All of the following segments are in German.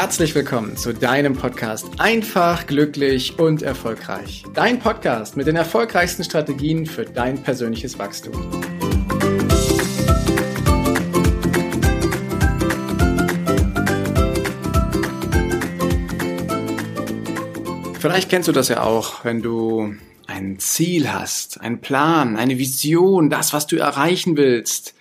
herzlich willkommen zu deinem Podcast Einfach, glücklich und erfolgreich. Dein Podcast mit den erfolgreichsten Strategien für dein persönliches Wachstum. Vielleicht kennst du das ja auch, wenn du ein Ziel hast, einen Plan, eine Vision, das, was du erreichen willst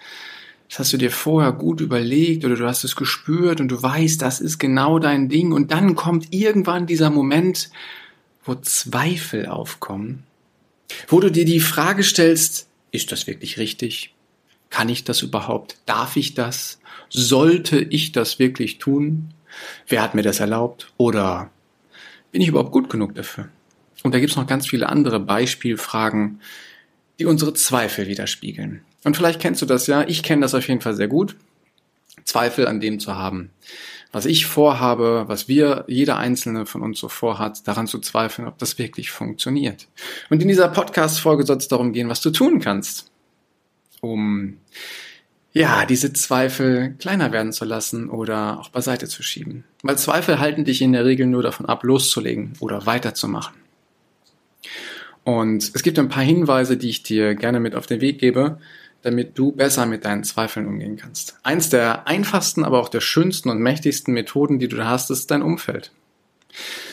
das hast du dir vorher gut überlegt oder du hast es gespürt und du weißt, das ist genau dein Ding und dann kommt irgendwann dieser Moment, wo Zweifel aufkommen, wo du dir die Frage stellst, ist das wirklich richtig? Kann ich das überhaupt? Darf ich das? Sollte ich das wirklich tun? Wer hat mir das erlaubt? Oder bin ich überhaupt gut genug dafür? Und da gibt es noch ganz viele andere Beispielfragen, die unsere Zweifel widerspiegeln. Und vielleicht kennst du das ja, ich kenne das auf jeden Fall sehr gut, Zweifel an dem zu haben, was ich vorhabe, was wir, jeder einzelne von uns so vorhat, daran zu zweifeln, ob das wirklich funktioniert. Und in dieser Podcast-Folge soll es darum gehen, was du tun kannst, um ja, diese Zweifel kleiner werden zu lassen oder auch beiseite zu schieben. Weil Zweifel halten dich in der Regel nur davon ab, loszulegen oder weiterzumachen. Und es gibt ein paar Hinweise, die ich dir gerne mit auf den Weg gebe, damit du besser mit deinen Zweifeln umgehen kannst. Eins der einfachsten, aber auch der schönsten und mächtigsten Methoden, die du hast, ist dein Umfeld.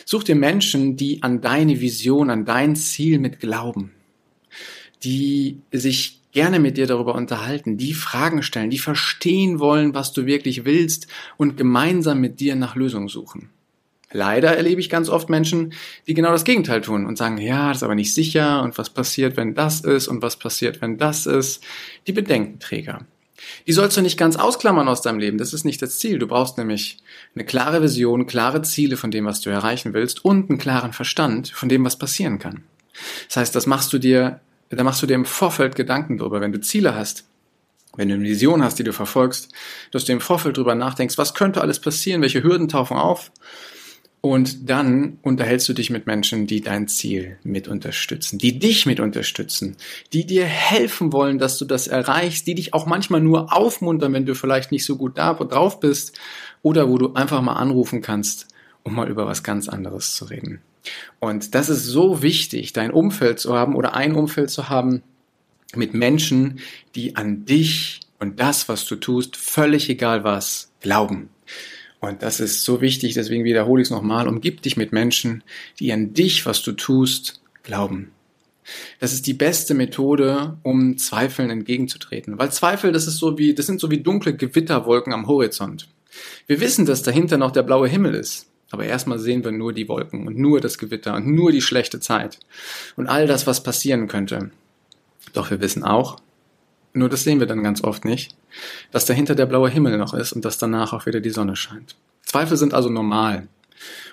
Such dir Menschen, die an deine Vision, an dein Ziel mit glauben, die sich gerne mit dir darüber unterhalten, die Fragen stellen, die verstehen wollen, was du wirklich willst und gemeinsam mit dir nach Lösungen suchen. Leider erlebe ich ganz oft Menschen, die genau das Gegenteil tun und sagen, ja, das ist aber nicht sicher und was passiert, wenn das ist und was passiert, wenn das ist. Die Bedenkenträger. Die sollst du nicht ganz ausklammern aus deinem Leben. Das ist nicht das Ziel. Du brauchst nämlich eine klare Vision, klare Ziele von dem, was du erreichen willst und einen klaren Verstand von dem, was passieren kann. Das heißt, das machst du dir, da machst du dir im Vorfeld Gedanken drüber. Wenn du Ziele hast, wenn du eine Vision hast, die du verfolgst, dass du im Vorfeld drüber nachdenkst, was könnte alles passieren, welche Hürden tauchen auf und dann unterhältst du dich mit Menschen, die dein Ziel mit unterstützen, die dich mit unterstützen, die dir helfen wollen, dass du das erreichst, die dich auch manchmal nur aufmuntern, wenn du vielleicht nicht so gut da drauf bist oder wo du einfach mal anrufen kannst, um mal über was ganz anderes zu reden. Und das ist so wichtig, dein Umfeld zu haben oder ein Umfeld zu haben mit Menschen, die an dich und das, was du tust, völlig egal was, glauben. Und das ist so wichtig, deswegen wiederhole ich es nochmal. Umgib dich mit Menschen, die an dich, was du tust, glauben. Das ist die beste Methode, um Zweifeln entgegenzutreten. Weil Zweifel, das ist so wie, das sind so wie dunkle Gewitterwolken am Horizont. Wir wissen, dass dahinter noch der blaue Himmel ist. Aber erstmal sehen wir nur die Wolken und nur das Gewitter und nur die schlechte Zeit und all das, was passieren könnte. Doch wir wissen auch, nur das sehen wir dann ganz oft nicht, dass dahinter der blaue Himmel noch ist und dass danach auch wieder die Sonne scheint. Zweifel sind also normal.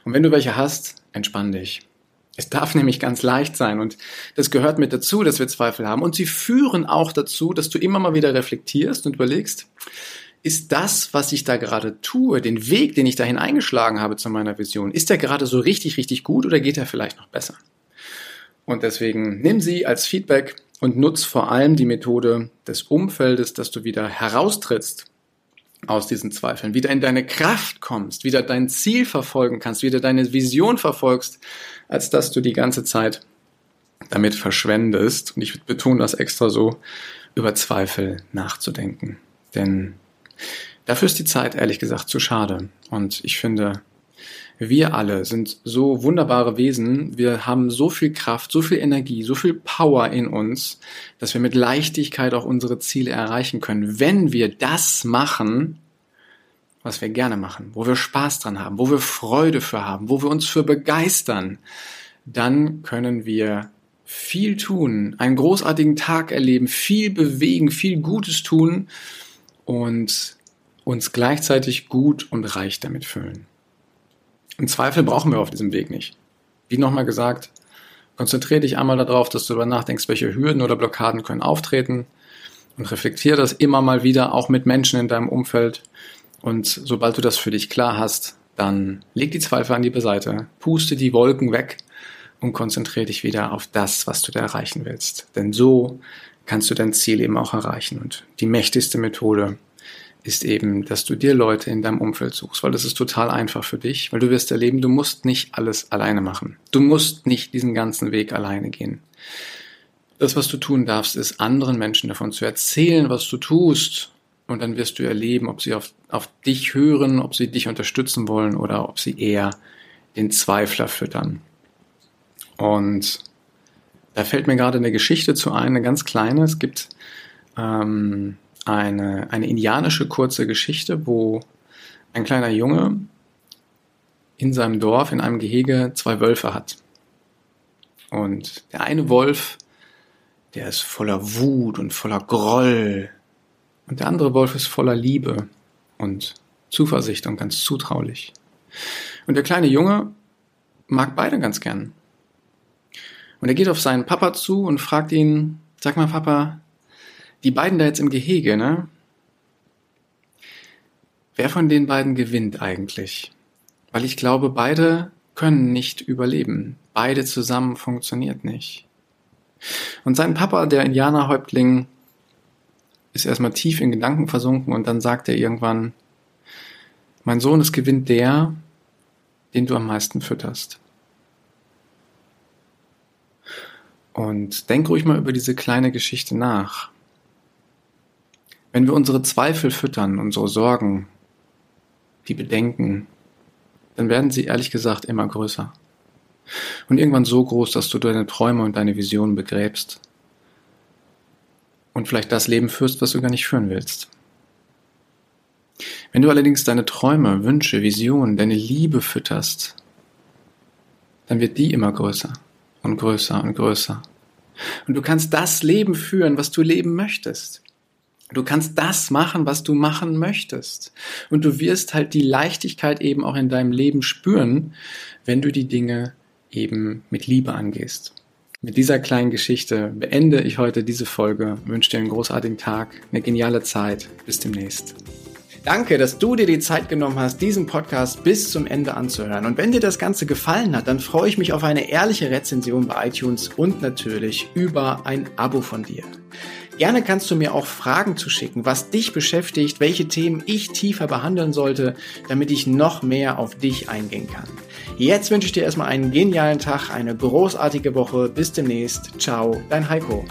Und wenn du welche hast, entspann dich. Es darf nämlich ganz leicht sein und das gehört mit dazu, dass wir Zweifel haben. Und sie führen auch dazu, dass du immer mal wieder reflektierst und überlegst, ist das, was ich da gerade tue, den Weg, den ich dahin eingeschlagen habe zu meiner Vision, ist der gerade so richtig, richtig gut oder geht er vielleicht noch besser? Und deswegen nimm sie als Feedback und nutz vor allem die Methode des Umfeldes, dass du wieder heraustrittst aus diesen Zweifeln, wieder in deine Kraft kommst, wieder dein Ziel verfolgen kannst, wieder deine Vision verfolgst, als dass du die ganze Zeit damit verschwendest, und ich betone das extra so, über Zweifel nachzudenken. Denn dafür ist die Zeit ehrlich gesagt zu schade. Und ich finde, wir alle sind so wunderbare Wesen. Wir haben so viel Kraft, so viel Energie, so viel Power in uns, dass wir mit Leichtigkeit auch unsere Ziele erreichen können, wenn wir das machen, was wir gerne machen, wo wir Spaß dran haben, wo wir Freude für haben, wo wir uns für begeistern, dann können wir viel tun, einen großartigen Tag erleben, viel bewegen, viel Gutes tun und uns gleichzeitig gut und reich damit fühlen. Im Zweifel brauchen wir auf diesem Weg nicht. Wie nochmal gesagt, konzentriere dich einmal darauf, dass du darüber nachdenkst, welche Hürden oder Blockaden können auftreten und reflektiere das immer mal wieder, auch mit Menschen in deinem Umfeld. Und sobald du das für dich klar hast, dann leg die Zweifel an die Beiseite, puste die Wolken weg und konzentriere dich wieder auf das, was du da erreichen willst. Denn so kannst du dein Ziel eben auch erreichen. Und die mächtigste Methode ist eben, dass du dir Leute in deinem Umfeld suchst, weil das ist total einfach für dich, weil du wirst erleben, du musst nicht alles alleine machen. Du musst nicht diesen ganzen Weg alleine gehen. Das, was du tun darfst, ist anderen Menschen davon zu erzählen, was du tust. Und dann wirst du erleben, ob sie auf, auf dich hören, ob sie dich unterstützen wollen oder ob sie eher den Zweifler füttern. Und da fällt mir gerade eine Geschichte zu ein, eine ganz kleine. Es gibt ähm, eine, eine indianische kurze Geschichte, wo ein kleiner Junge in seinem Dorf, in einem Gehege, zwei Wölfe hat. Und der eine Wolf, der ist voller Wut und voller Groll. Und der andere Wolf ist voller Liebe und Zuversicht und ganz zutraulich. Und der kleine Junge mag beide ganz gern. Und er geht auf seinen Papa zu und fragt ihn, sag mal Papa, die beiden da jetzt im Gehege, ne? Wer von den beiden gewinnt eigentlich? Weil ich glaube, beide können nicht überleben. Beide zusammen funktioniert nicht. Und sein Papa, der Indianerhäuptling, ist erstmal tief in Gedanken versunken und dann sagt er irgendwann, mein Sohn, es gewinnt der, den du am meisten fütterst. Und denk ruhig mal über diese kleine Geschichte nach. Wenn wir unsere Zweifel füttern, unsere Sorgen, die Bedenken, dann werden sie ehrlich gesagt immer größer. Und irgendwann so groß, dass du deine Träume und deine Visionen begräbst. Und vielleicht das Leben führst, was du gar nicht führen willst. Wenn du allerdings deine Träume, Wünsche, Visionen, deine Liebe fütterst, dann wird die immer größer und größer und größer. Und du kannst das Leben führen, was du leben möchtest. Du kannst das machen, was du machen möchtest. Und du wirst halt die Leichtigkeit eben auch in deinem Leben spüren, wenn du die Dinge eben mit Liebe angehst. Mit dieser kleinen Geschichte beende ich heute diese Folge, wünsche dir einen großartigen Tag, eine geniale Zeit. Bis demnächst. Danke, dass du dir die Zeit genommen hast, diesen Podcast bis zum Ende anzuhören. Und wenn dir das Ganze gefallen hat, dann freue ich mich auf eine ehrliche Rezension bei iTunes und natürlich über ein Abo von dir. Gerne kannst du mir auch Fragen zuschicken, was dich beschäftigt, welche Themen ich tiefer behandeln sollte, damit ich noch mehr auf dich eingehen kann. Jetzt wünsche ich dir erstmal einen genialen Tag, eine großartige Woche. Bis demnächst. Ciao, dein Heiko.